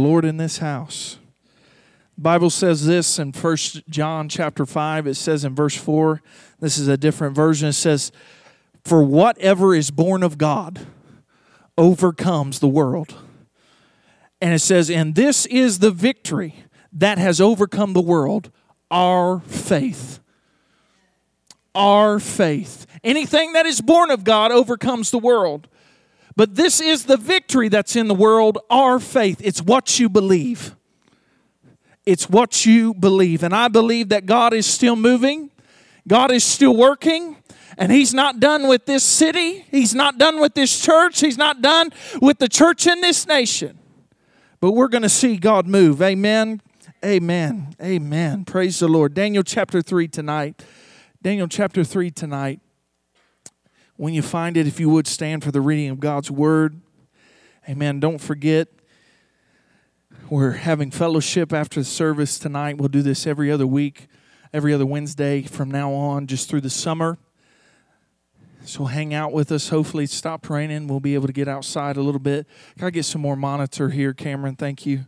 Lord in this house. Bible says this in First John chapter 5. It says in verse 4, this is a different version. It says, For whatever is born of God overcomes the world. And it says, And this is the victory that has overcome the world, our faith. Our faith. Anything that is born of God overcomes the world. But this is the victory that's in the world, our faith. It's what you believe. It's what you believe. And I believe that God is still moving, God is still working. And he's not done with this city. He's not done with this church. He's not done with the church in this nation. But we're going to see God move. Amen. Amen. Amen. Praise the Lord. Daniel chapter 3 tonight. Daniel chapter 3 tonight. When you find it, if you would stand for the reading of God's word. Amen. Don't forget, we're having fellowship after the service tonight. We'll do this every other week, every other Wednesday from now on, just through the summer. So hang out with us. Hopefully, stopped raining. We'll be able to get outside a little bit. Can I get some more monitor here, Cameron? Thank you.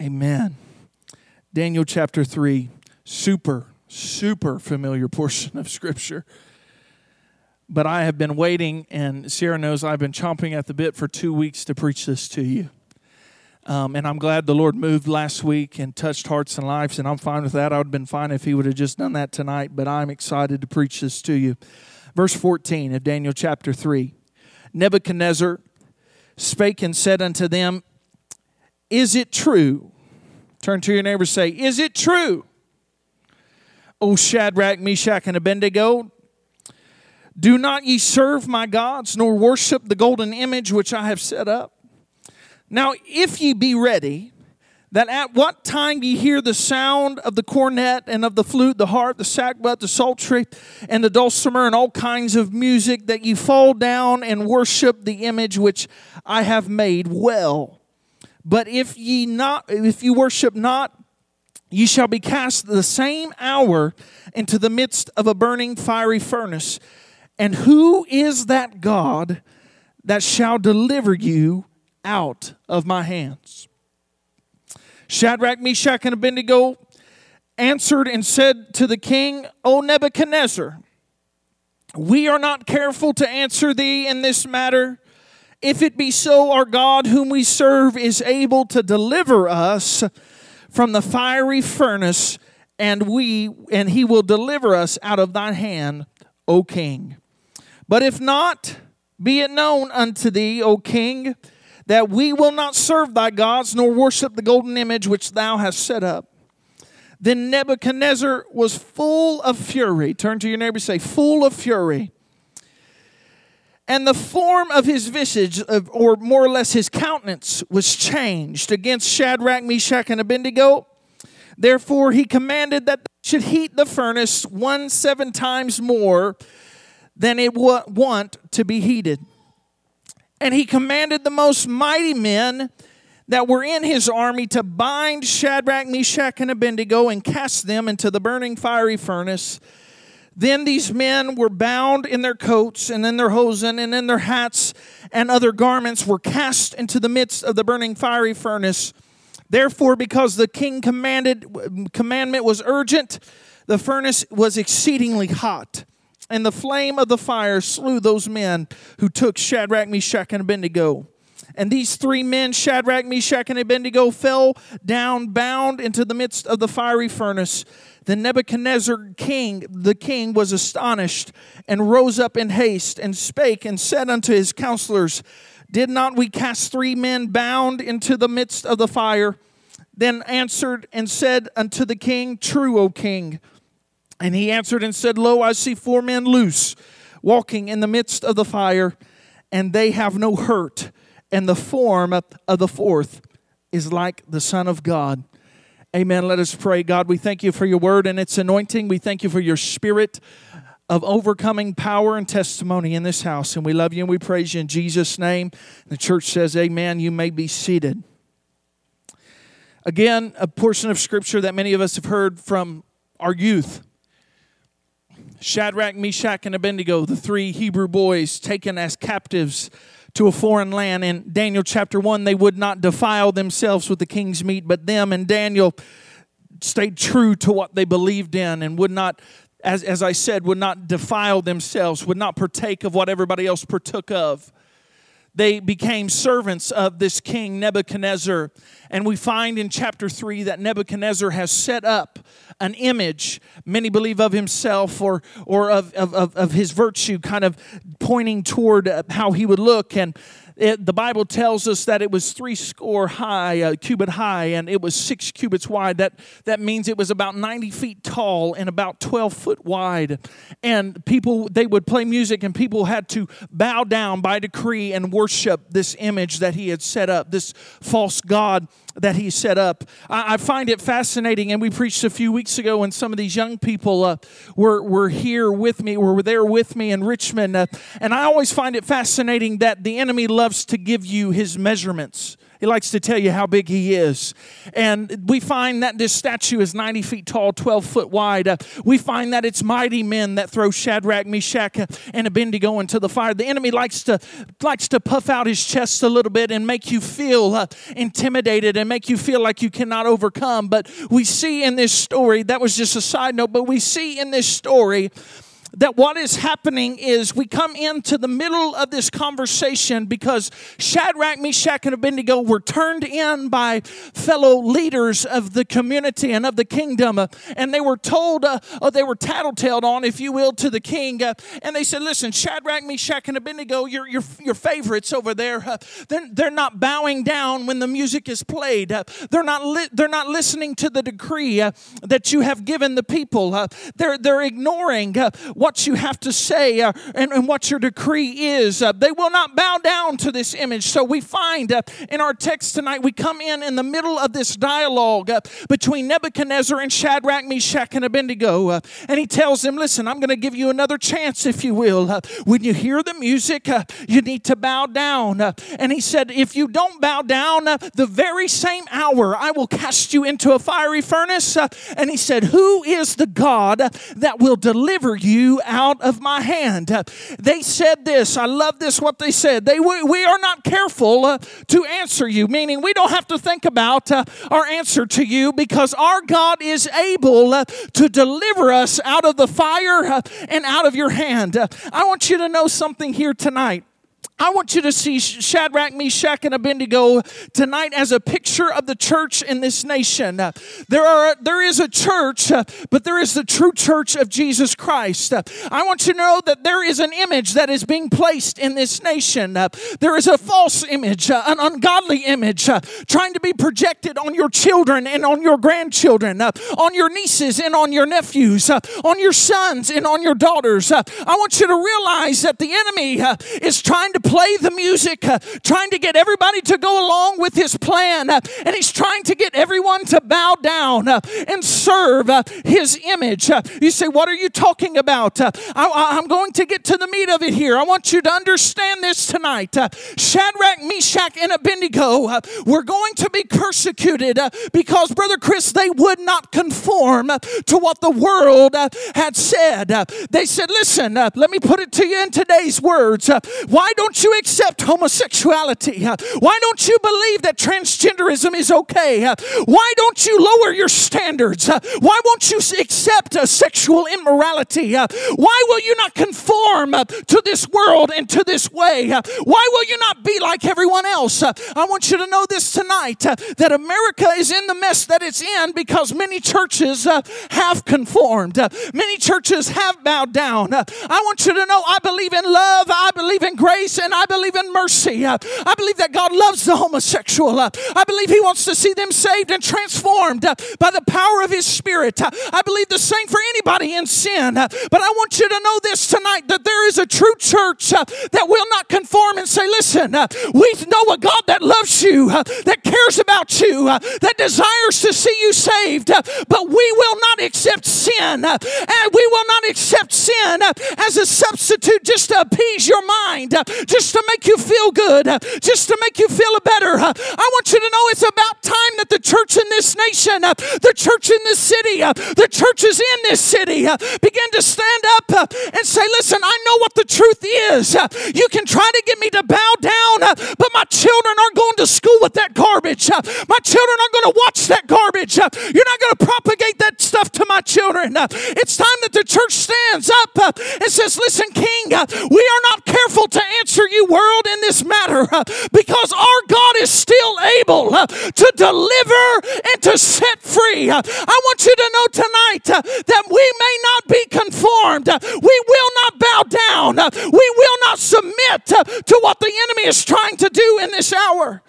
Amen. Daniel chapter 3, super, super familiar portion of Scripture. But I have been waiting, and Sarah knows I've been chomping at the bit for two weeks to preach this to you. Um, and I'm glad the Lord moved last week and touched hearts and lives, and I'm fine with that. I would have been fine if He would have just done that tonight, but I'm excited to preach this to you. Verse 14 of Daniel chapter 3 Nebuchadnezzar spake and said unto them, Is it true? Turn to your neighbor say, Is it true? O Shadrach, Meshach, and Abednego, do not ye serve my gods, nor worship the golden image which I have set up? Now, if ye be ready, that at what time ye hear the sound of the cornet and of the flute, the harp, the sackbut, the psaltery, and the dulcimer, and all kinds of music, that ye fall down and worship the image which I have made well. But if ye not, if you worship not, ye shall be cast the same hour into the midst of a burning fiery furnace. And who is that God that shall deliver you out of my hands. Shadrach, Meshach, and Abednego answered and said to the king, O Nebuchadnezzar, we are not careful to answer thee in this matter. If it be so, our God, whom we serve, is able to deliver us from the fiery furnace, and we and he will deliver us out of thine hand, O king. But if not, be it known unto thee, O king, that we will not serve thy gods nor worship the golden image which thou hast set up. Then Nebuchadnezzar was full of fury. Turn to your neighbor say, full of fury. And the form of his visage, or more or less his countenance, was changed against Shadrach, Meshach, and Abednego. Therefore, he commanded that they should heat the furnace one seven times more than it would want to be heated. And he commanded the most mighty men that were in his army to bind Shadrach, Meshach, and Abednego and cast them into the burning fiery furnace. Then these men were bound in their coats and in their hosen and in their hats and other garments were cast into the midst of the burning fiery furnace. Therefore, because the king commanded commandment was urgent, the furnace was exceedingly hot and the flame of the fire slew those men who took Shadrach, Meshach, and Abednego. And these three men, Shadrach, Meshach, and Abednego, fell down bound into the midst of the fiery furnace. Then Nebuchadnezzar king, the king, was astonished and rose up in haste and spake and said unto his counselors, Did not we cast three men bound into the midst of the fire? Then answered and said unto the king, True, O king. And he answered and said, Lo, I see four men loose, walking in the midst of the fire, and they have no hurt. And the form of the fourth is like the Son of God. Amen. Let us pray. God, we thank you for your word and its anointing. We thank you for your spirit of overcoming power and testimony in this house. And we love you and we praise you in Jesus' name. The church says, Amen. You may be seated. Again, a portion of scripture that many of us have heard from our youth. Shadrach, Meshach, and Abednego, the three Hebrew boys taken as captives to a foreign land. In Daniel chapter 1, they would not defile themselves with the king's meat, but them and Daniel stayed true to what they believed in and would not as, as I said, would not defile themselves, would not partake of what everybody else partook of they became servants of this king Nebuchadnezzar. And we find in chapter 3 that Nebuchadnezzar has set up an image, many believe of himself or, or of, of, of his virtue, kind of pointing toward uh, how he would look. And it, the Bible tells us that it was three score high, a cubit high, and it was six cubits wide. That, that means it was about 90 feet tall and about 12 foot wide. And people, they would play music, and people had to bow down by decree and worship this image that he had set up, this false God that he set up. I, I, find it fascinating, and we preached a few weeks ago, and some of these young people uh, were, were here with me, were there with me in Richmond. Uh, and I always find it fascinating that the enemy loves to give you his measurements. He likes to tell you how big he is. And we find that this statue is 90 feet tall, 12 foot wide. Uh, we find that it's mighty men that throw Shadrach, Meshach, and Abednego into the fire. The enemy likes to, likes to puff out his chest a little bit and make you feel uh, intimidated and make you feel like you cannot overcome. But we see in this story, that was just a side note, but we see in this story that what is happening is we come into the middle of this conversation because Shadrach, Meshach, and Abednego were turned in by fellow leaders of the community and of the kingdom. Uh, and they were told, uh, or they were tattletaled on, if you will, to the king. Uh, and they said, Listen, Shadrach, Meshach, and Abednego, your, your, your favorites over there, uh, they're, they're not bowing down when the music is played. Uh, they're, not li- they're not listening to the decree uh, that you have given the people. they're, they're ignoring what you have to say uh, and, and, what your decree is. Uh, they will not bow down to this image. So we find uh, in our text tonight, we come in in the middle of this dialogue uh, between Nebuchadnezzar and Shadrach, Meshach, and Abednego. Uh, and he tells them, Listen, I'm going to give you another chance, if you will. Uh, when you hear the music, you need to bow down. and he said, If you don't bow down, the very same hour I will cast you into a fiery furnace. and he said, Who is the God that will deliver you out of my hand. They said this. I love this, what they said. They, we are not careful uh, to answer you, meaning we don't have to think about uh, our answer to you because our God is able uh, to deliver us out of the fire and out of your hand. I want you to know something here tonight. I want you to see Shadrach, Meshach, and Abednego tonight as a picture of the church in this nation. There, are, there is a church, but there is the true church of Jesus Christ. I want you to know that there is an image that is being placed in this nation. There is a false image, an ungodly image, trying to be projected on your children and on your grandchildren, on your nieces and on your nephews, on your sons and on your daughters. I want you to realize that the enemy uh, is trying to play the music, uh, trying to get everybody to go along with his plan. Uh, and he's trying to get everyone to bow down uh, and serve uh, his image. Uh, you say, What are you talking about? Uh, I, am going to get to the meat of it here. I want you to understand this tonight. Shadrach, Meshach, and Abednego were going to be persecuted because, Brother Chris, they would not conform to what the world had said. They said, Listen, let me put it to you in today's words. Why don't don't you accept homosexuality? Why don't you believe that transgenderism is okay? Why don't you lower your standards? Why won't you accept uh, sexual immorality? Why will you not conform uh, to this world and to this way? Why will you not be like everyone else? I want you to know this tonight uh, that America is in the mess that it's in because many churches have conformed. Many churches have bowed down. I want you to know I believe in love, I believe in grace, and I believe in mercy. I believe that God loves the homosexual. I believe He wants to see them saved and transformed by the power of His Spirit. I believe the same for anybody in sin. But I want you to know this tonight that there is a true church that will not conform and say, listen, we know a God that loves you, that cares about you, that desires to see you saved, but we will not accept sin. And we will not accept sin as a substitute just to appease your mind, just to make you feel good, just to make you feel better. I want you to know it's about time that the church in this nation, the church in this city, the churches in this city begin to stand up and say, Listen, I know what the truth is. You can try to get me to bow down, but my children school with that garbage. Uh, my children aren't going to watch that garbage. Uh, you're not going to propagate that stuff to my children. Uh, it's time that the church stands up and says, Listen, King, we are not careful to answer you, world, in this matter because our God is still able to deliver and to set free. I want you to know tonight that we may not be conformed, we will not bow down, we will not submit to what the enemy is trying to do in this hour.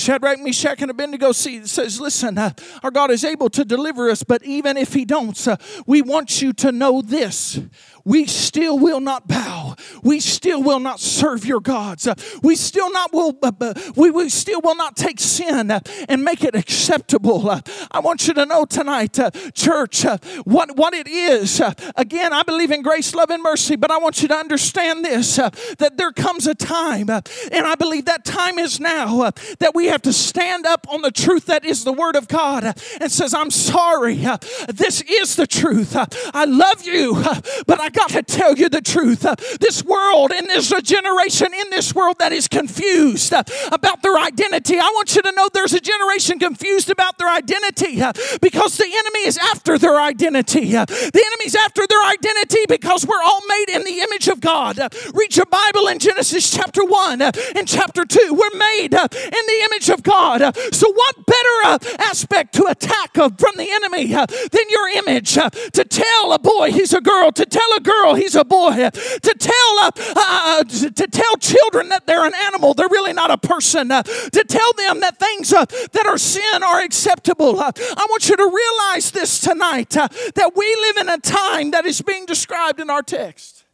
Shadrach, Meshach, and Abednego says, Listen, uh, our God is able to deliver us, but even if He don't, uh, we want you to know this we still will not bow. We still will not serve your gods. We still not will uh, uh, we, we still will not take sin and make it acceptable. I want you to know tonight, uh, church, uh, what, what it is. Again, I believe in grace, love, and mercy, but I want you to understand this uh, that there comes a time, uh, and I believe that time is now, that we have to stand up on the truth that is the Word of God and says, I'm sorry, this is the truth. I love you, but I got to tell you the truth. Uh, this world and there's a generation in this world that is confused uh, about their identity. I want you to know there's a generation confused about their identity uh, because the enemy is after their identity. Uh, the enemy's after their identity because we're all made in the image of God. Uh, read your Bible in Genesis chapter 1 uh, and chapter 2. We're made in the image of God. So, what better aspect to attack from the enemy than your image? To tell a boy he's a girl, to tell girl, he's a boy. To tell uh, uh, uh to tell children that they're an animal, they're really not a person. Uh, to tell them that things uh, that are sin are acceptable. I want you to realize this tonight that we live in a time that is being described in our text.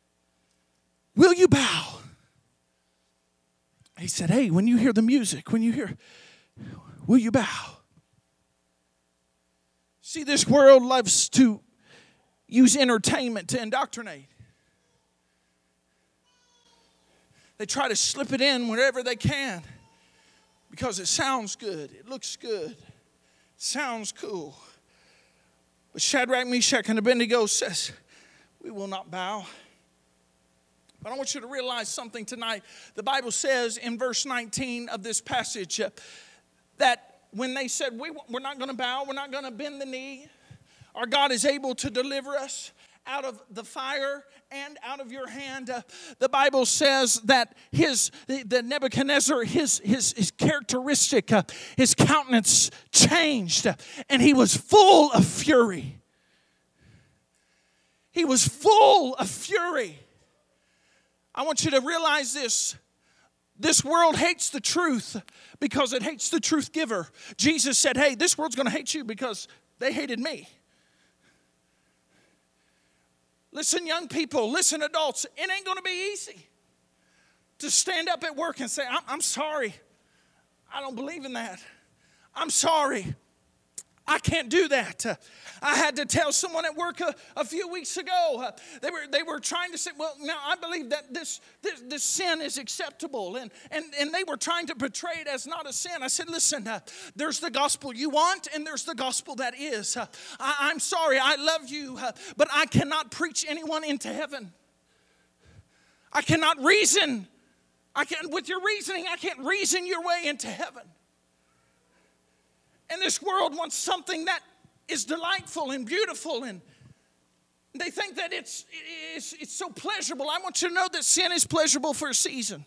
Will you bow? He said, Hey, when you hear the music, when you hear, will you bow? See, this world loves to use entertainment to indoctrinate. They try to slip it in wherever they can because it sounds good, it looks good, it sounds cool. But Shadrach, Meshach, and Abednego says, We will not bow. But I want you to realize something tonight. The Bible says in verse 19 of this passage uh, that when they said, we, We're not going to bow, we're not going to bend the knee, our God is able to deliver us out of the fire and out of your hand. Uh, the Bible says that his the Nebuchadnezzar his his, his characteristic uh, his countenance changed uh, and he was full of fury. He was full of fury. I want you to realize this. This world hates the truth because it hates the truth giver. Jesus said, Hey, this world's going to hate you because they hated me. Listen, young people, listen, adults, it ain't to be easy to stand up at work and say, I'm, I'm sorry. I don't believe in that. I'm sorry. I can't do that. I had to tell someone at work a, a few weeks ago. They were they were trying to say, well, now I believe that this this, this sin is acceptable, and, and and they were trying to portray it as not a sin. I said, listen, uh, there's the gospel you want, and there's the gospel that is. Uh, I, am sorry, I love you, uh, but I cannot preach anyone into heaven. I cannot reason. I can with your reasoning, I can't reason your way into heaven. And this world wants something that is delightful and beautiful and they think that it's, it's, it's so pleasurable. I want you to know that sin is pleasurable for a season,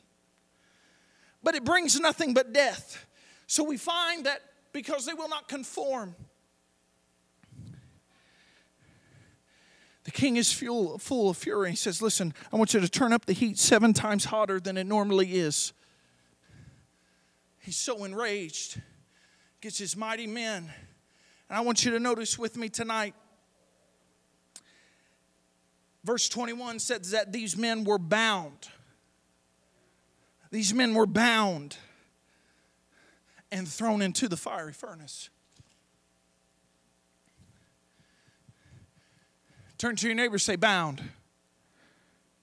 but it brings nothing but death. So we find that because they will not conform, the king is full, full of fury. He says, Listen, I want you to turn up the heat seven times hotter than it normally is. He's so enraged gets his mighty men. And I want you to notice with me tonight. Verse 21 says that these men were bound. These men were bound and thrown into the fiery furnace. Turn to your neighbor, say bound.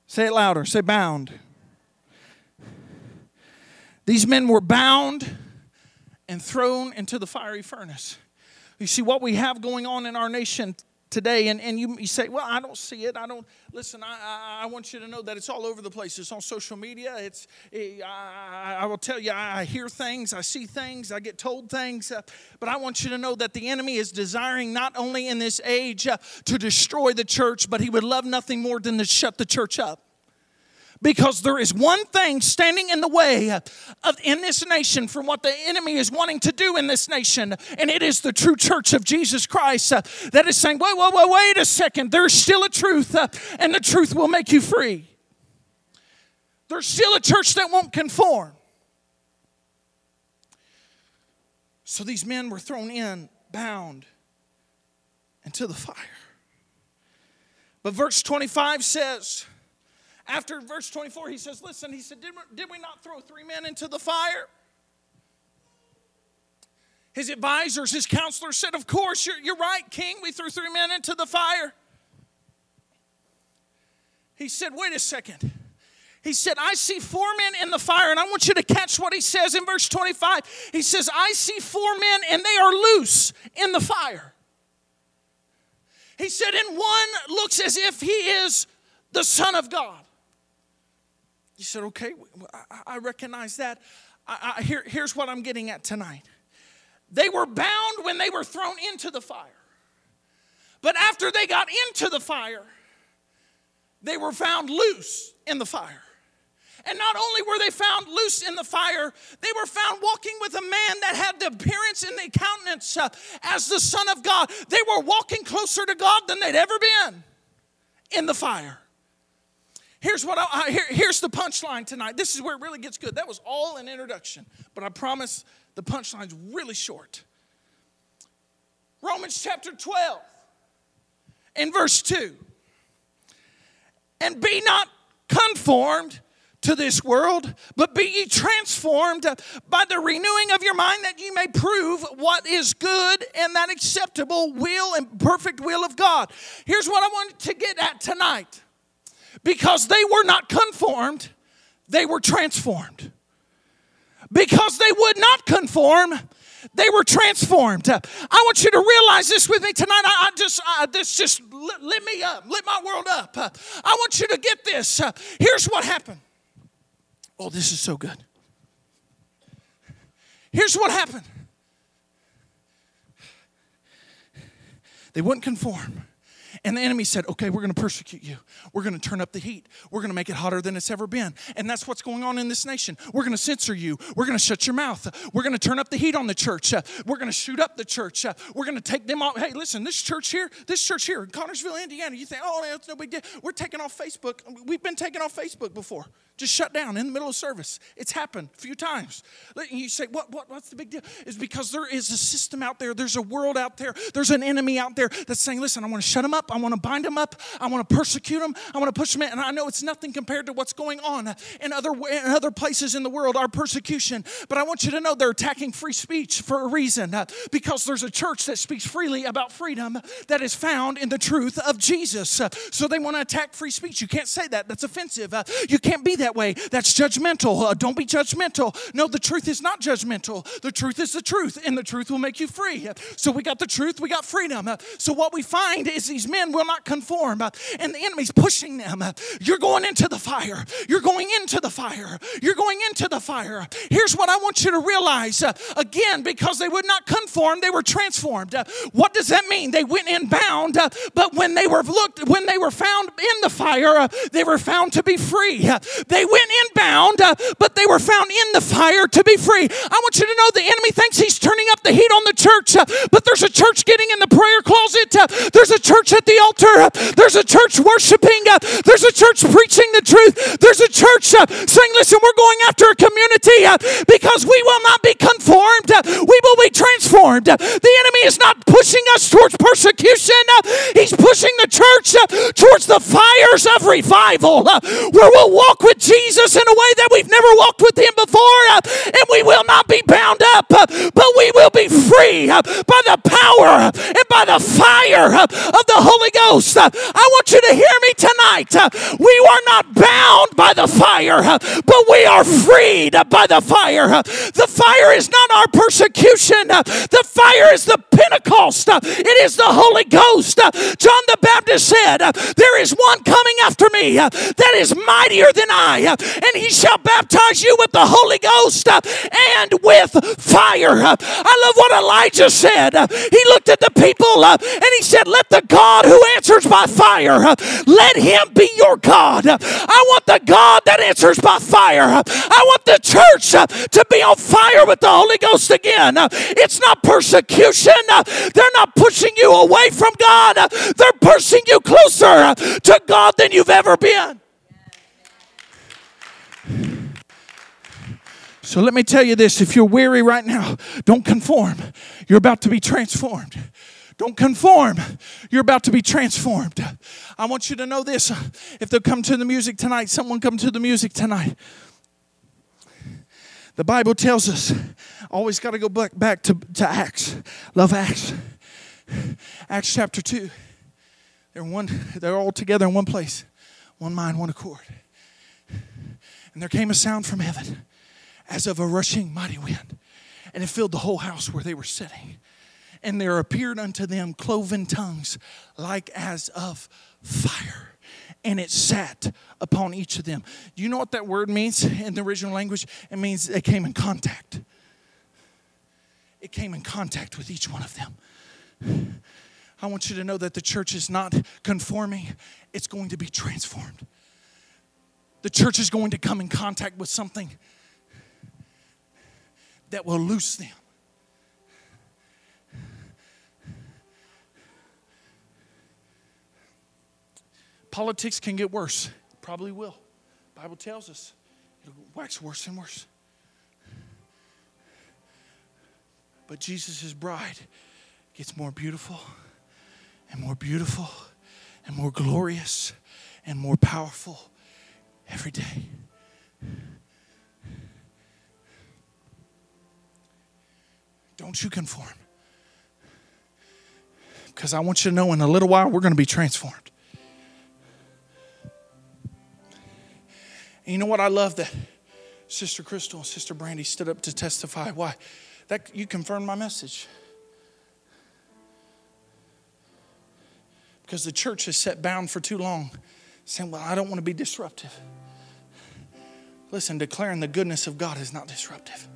Say it louder, say bound. These men were bound and thrown into the fiery furnace. You see, what we have going on in our nation today, and, and you, you say, Well, I don't see it. I don't. Listen, I, I, I want you to know that it's all over the place. It's on social media. It's, it, I, I will tell you, I hear things, I see things, I get told things, uh, but I want you to know that the enemy is desiring not only in this age uh, to destroy the church, but he would love nothing more than to shut the church up because there is one thing standing in the way of in this nation from what the enemy is wanting to do in this nation and it is the true church of jesus christ uh, that is saying wait wait wait wait a second. There's still a truth uh, and the truth will make you free. There's still a church that won't conform. So these men were thrown in bound into the fire. But verse 25 says after verse 24, he says, Listen, he said, Did we, did we not throw three men into the fire? His advisors, his counselors said, Of course, you're, you're right, King. We threw three men into the fire. He said, Wait a second. He said, I see four men in the fire, and I want you to catch what he says in verse 25. He says, I see four men, and they are loose in the fire. He said, and one looks as if he is the Son of God. You said, okay, I, recognize that. I, I, here, here's what I'm getting at tonight. They were bound when they were thrown into the fire. But after they got into the fire, they were found loose in the fire. And not only were they found loose in the fire, they were found walking with a man that had the appearance and the countenance uh, as the Son of God. They were walking closer to God than they'd ever been in the fire. Here's what I, here, here's the punchline tonight. This is where it really gets good. That was all an introduction, but I promise the punchline's really short. Romans chapter 12 in verse 2. And be not conformed to this world, but be ye transformed by the renewing of your mind that ye may prove what is good and that acceptable will and perfect will of God. Here's what I wanted to get at tonight because they were not conformed, they were transformed. Because they would not conform, they were transformed. I want you to realize this with me tonight. I, I just, I, this just lit, lit, me up, lit my world up. I want you to get this. Here's what happened. Oh, this is so good. Here's what happened. They wouldn't conform. And the enemy said, okay, we're going to persecute you. We're going to turn up the heat. We're going to make it hotter than it's ever been. And that's what's going on in this nation. We're going to censor you. We're going to shut your mouth. We're going to turn up the heat on the church. Uh, we're going to shoot up the church. Uh, we're going to take them off. Hey, listen, this church here, this church here in Connersville, Indiana, you think, oh, that's no big deal. We're taking off Facebook. We've been taking off Facebook before just shut down in the middle of service. It's happened a few times. You say, what, what, what's the big deal? Is because there is a system out there, there's a world out there, there's an enemy out there that's saying, listen, I want to shut them up, I want to bind them up, I want to persecute them, I want to push them in. And I know it's nothing compared to what's going on in other, in other places in the world, our persecution. But I want you to know they're attacking free speech for a reason uh, because there's a church that speaks freely about freedom that is found in the truth of Jesus. Uh, so they want to attack free speech. You can't say that, that's offensive. Uh, you can't be that way. That's judgmental. Don't be judgmental. No, the truth is not judgmental. The truth is the truth, and the truth will make you free. So we got the truth, we got freedom. So what we find is these men will not conform, and the enemy's pushing them. Uh, you're going into the fire. You're going into the fire. You're going into the fire. Here's what I want you to realize uh, again, because they would not conform, they were transformed. Uh, what does that mean? They went in bound, but when they were looked, when they were found in the fire, they were found to be free. They went inbound, uh, but they were found in the fire to be free. I want you to know the enemy thinks he's turning up the heat on the church, uh, but there's a church getting in the prayer closet. Uh, there's a church at the altar. Uh, there's a church worshiping. Uh, there's a church preaching the truth. There's a church uh, saying, listen, we're going after a community uh, because we will not be conformed. Uh, we will be transformed. Uh, the enemy is not pushing us towards persecution. he's pushing the church towards the fires of revival where we'll walk with Jesus in a way that we've never walked with Him before, uh, and we will not be bound up, uh, but we will be free by the power and by the fire of the Holy Ghost. I want you to hear me tonight. Uh, we are not bound by the fire, uh, but we are freed by the fire. Uh, the fire is not our persecution, the fire is the Pentecost, it is the Holy Ghost. John the Baptist said, There is one coming after me that is mightier than I, and he shall baptize you with the Holy Ghost and with fire. I love what Elijah said. He looked at the people and he said, Let the God who answers by fire, let him be your God. I want the God that answers by fire. I want the church to be on fire with the Holy Ghost again. It's not persecution. They're not pushing you away from God. They're pushing you closer to God than you've ever been. So let me tell you this if you're weary right now, don't conform. You're about to be transformed. Don't conform. You're about to be transformed. I want you to know this. If they'll come to the music tonight, someone come to the music tonight. The Bible tells us, always got to go back, back to, to Acts. Love Acts. Acts chapter 2. They're, one, they're all together in one place, one mind, one accord. And there came a sound from heaven as of a rushing mighty wind, and it filled the whole house where they were sitting. And there appeared unto them cloven tongues like as of fire and it sat upon each of them. Do you know what that word means in the original language? It means it came in contact. It came in contact with each one of them. I want you to know that the church is not conforming, it's going to be transformed. The church is going to come in contact with something that will loose them. Politics can get worse. Probably will. Bible tells us it'll wax worse and worse. But Jesus' bride gets more beautiful and more beautiful and more glorious and more powerful every day. Don't you conform. Because I want you to know in a little while we're going to be transformed. And you know what? I love that Sister Crystal and Sister Brandy stood up to testify. Why? That you confirmed my message. Because the church has set bound for too long, saying, Well, I don't want to be disruptive. Listen, declaring the goodness of God is not disruptive.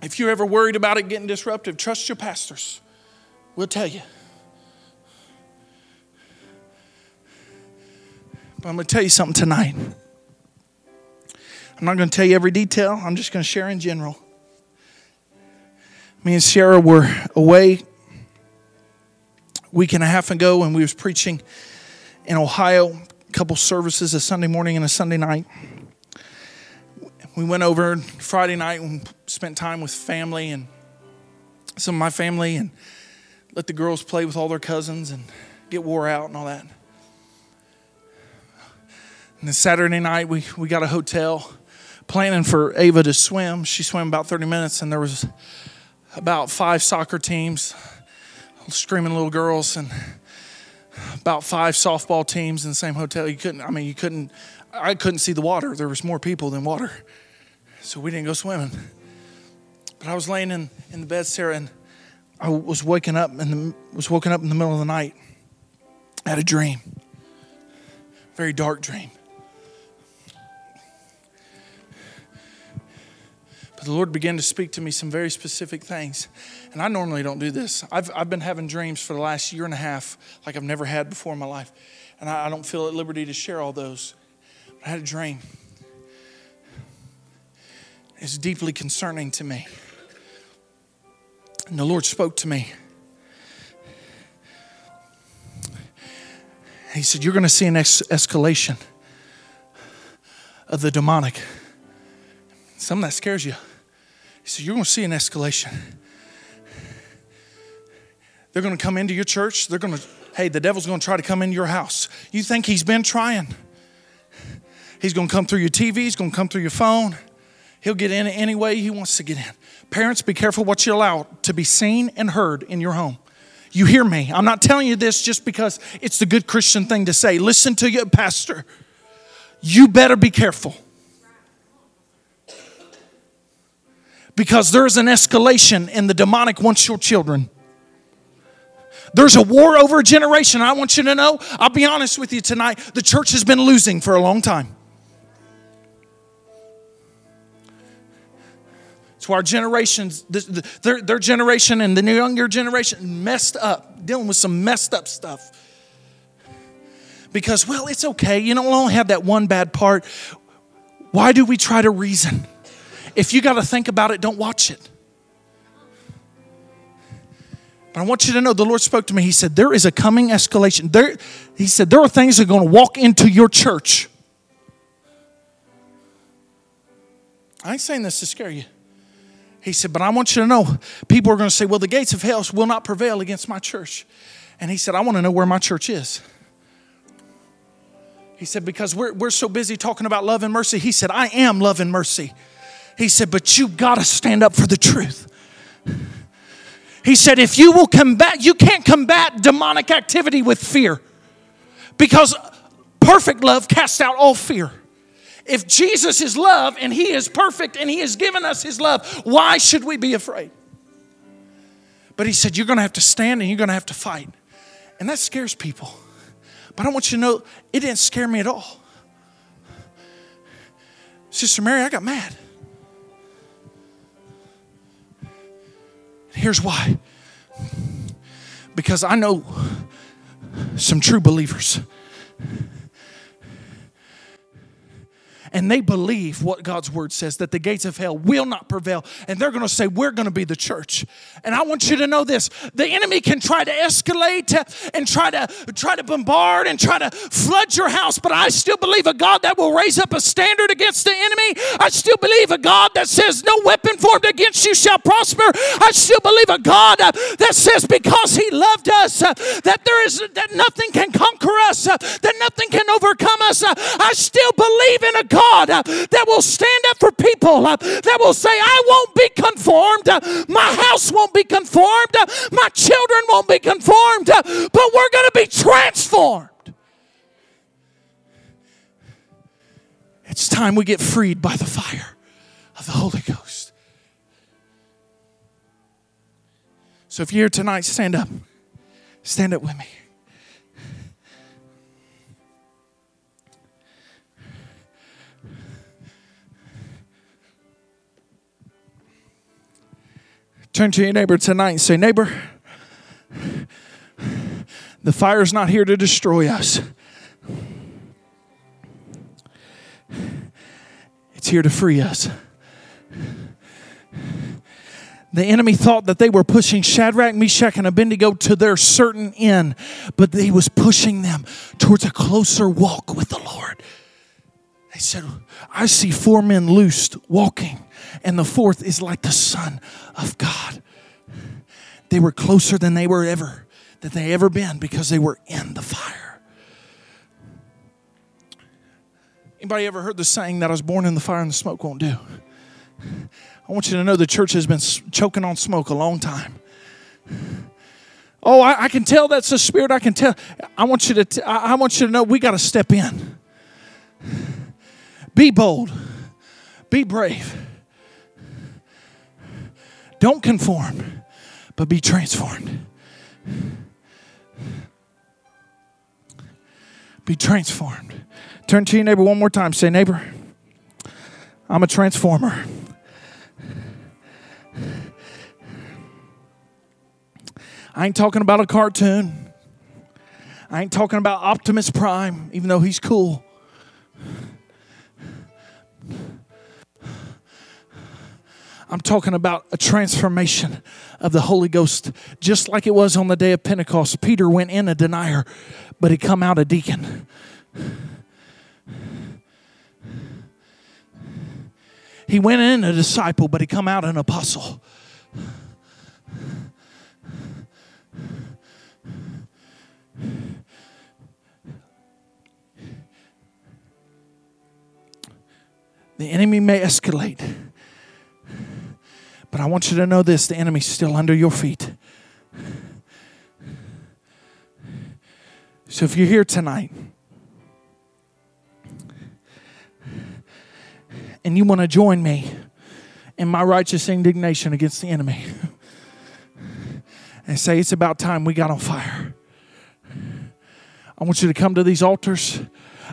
If you're ever worried about it getting disruptive, trust your pastors. We'll tell you. But I'm going to tell you something tonight. I'm not going to tell you every detail. I'm just going to share in general. Me and Sarah were away a week and a half ago and we was preaching in Ohio, a couple services, a Sunday morning and a Sunday night. We went over Friday night and spent time with family and some of my family and let the girls play with all their cousins and get wore out and all that. And then Saturday night, we, we got a hotel planning for Ava to swim. She swam about 30 minutes, and there was about five soccer teams, screaming little girls, and about five softball teams in the same hotel. You couldn't, I mean, you couldn't, I couldn't see the water. There was more people than water. So we didn't go swimming. But I was laying in, in the bed, Sarah, and I was waking up and was woken up in the middle of the night. I had a dream, very dark dream. But the Lord began to speak to me some very specific things. And I normally don't do this. I've, I've been having dreams for the last year and a half like I've never had before in my life. And I, I don't feel at liberty to share all those. But I had a dream. It's deeply concerning to me. And the Lord spoke to me. He said, You're going to see an escalation of the demonic. Something that scares you. Said, You're going to see an escalation. They're going to come into your church. They're going to, hey, the devil's going to try to come into your house. You think he's been trying? He's going to come through your TV, he's going to come through your phone. He'll get in any way he wants to get in. Parents, be careful what you allow to be seen and heard in your home. You hear me. I'm not telling you this just because it's the good Christian thing to say. Listen to your pastor. You better be careful. Because there's an escalation and the demonic wants your children. There's a war over a generation. I want you to know, I'll be honest with you tonight, the church has been losing for a long time. It's why our generations, their, their generation and the younger generation messed up, dealing with some messed up stuff. Because, well, it's okay. You don't only have that one bad part. Why do we try to reason? If you got to think about it, don't watch it. But I want you to know the Lord spoke to me. He said, There is a coming escalation. There, he said, There are things that are going to walk into your church. I ain't saying this to scare you. He said, But I want you to know people are going to say, Well, the gates of hell will not prevail against my church. And he said, I want to know where my church is. He said, Because we're, we're so busy talking about love and mercy. He said, I am love and mercy. He said, But you got to stand up for the truth. He said, if you will combat, you can't combat demonic activity with fear because perfect love casts out all fear. If Jesus is love and He is perfect and He has given us His love, why should we be afraid? But He said, You're going to have to stand and you're going to have to fight. And that scares people. But I want you to know it didn't scare me at all. Sister Mary, I got mad. Here's why. Because I know some true believers and they believe what God's word says that the gates of hell will not prevail. And they're going to say, We're going to be the church. And I want you to know this the enemy can try to escalate and try to try to bombard and try to flood your house, but I still believe a God that will raise up a standard against the enemy. I still believe a God that says, No weapon formed against you shall prosper. I still believe a God uh, that says, Because he loved us, uh, that there is that nothing can conquer us, uh, that nothing can overcome us. I still believe in a God God uh, that will stand up for people uh, that will say, I won't be conformed, uh, my house won't be conformed, my children won't be conformed, but we're going to be transformed. It's time we get freed by the fire of the Holy Ghost. So if you're here tonight, stand up. Stand up with me. Turn to your neighbor tonight and say, Neighbor, the fire's not here to destroy us. It's here to free us. The enemy thought that they were pushing Shadrach, Meshach, and Abednego to their certain end, but he was pushing them towards a closer walk with the Lord. They said, I see four men loosed walking and the fourth is like the Son of God. They were closer than they were ever, that they ever been because they were in the fire. Anybody ever heard the saying that I was born in the fire and the smoke won't do? I want you to know the church has been choking on smoke a long time. Oh, I, I can tell that's the spirit. I can tell. I want you to. T- I want you to know we got to step in. Be bold. Be brave. Don't conform, but be transformed. Be transformed. Turn to your neighbor one more time. Say, neighbor, I'm a transformer. I ain't talking about a cartoon. I ain't talking about Optimus Prime, even though he's cool. I'm talking about a transformation of the Holy Ghost, just like it was on the day of Pentecost. Peter went in a denier, but he come out a deacon. He went in a disciple, but he come out an apostle. The enemy may escalate But I want you to know this the enemy's still under your feet. So if you're here tonight and you want to join me in my righteous indignation against the enemy and say it's about time we got on fire, I want you to come to these altars.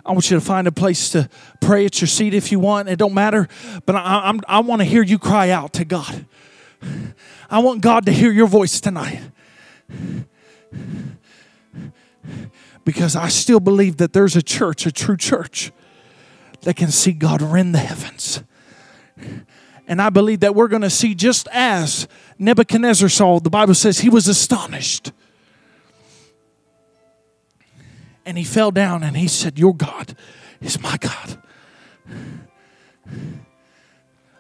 I want you to find a place to pray at your seat if you want. It don't matter, but I, I'm, I want to hear you cry out to God. I want God to hear your voice tonight. Because I still believe that there's a church, a true church, that can see God rend the heavens. And I believe that we're going to see just as Nebuchadnezzar saw, the Bible says he was astonished. And he fell down and he said, Your God is my God.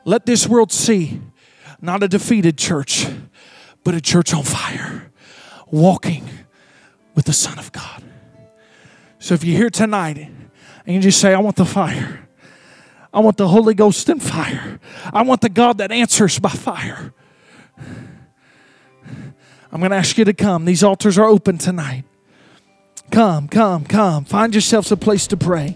Let this world see not a defeated church, but a church on fire, walking with the Son of God. So if you're here tonight and you just say, I want the fire, I want the Holy Ghost and fire, I want the God that answers by fire. I'm going to ask you to come. These altars are open tonight. Come, come, come. Find yourselves a place to pray.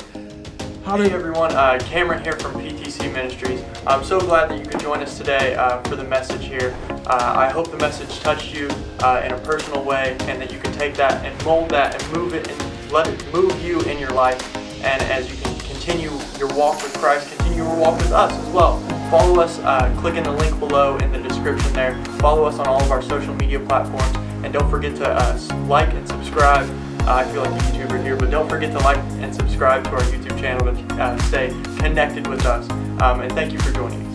Hey everyone, uh, Cameron here from PTC Ministries. I'm so glad that you could join us today uh, for the message here. Uh, I hope the message touched you uh, in a personal way and that you can take that and mold that and move it and let it move you in your life. And as you can continue your walk with Christ, continue your walk with us as well. Follow us, uh, click in the link below in the description there. Follow us on all of our social media platforms. And don't forget to uh, like and subscribe. I feel like a YouTuber here, but don't forget to like and subscribe to our YouTube channel to uh, stay connected with us. Um, and thank you for joining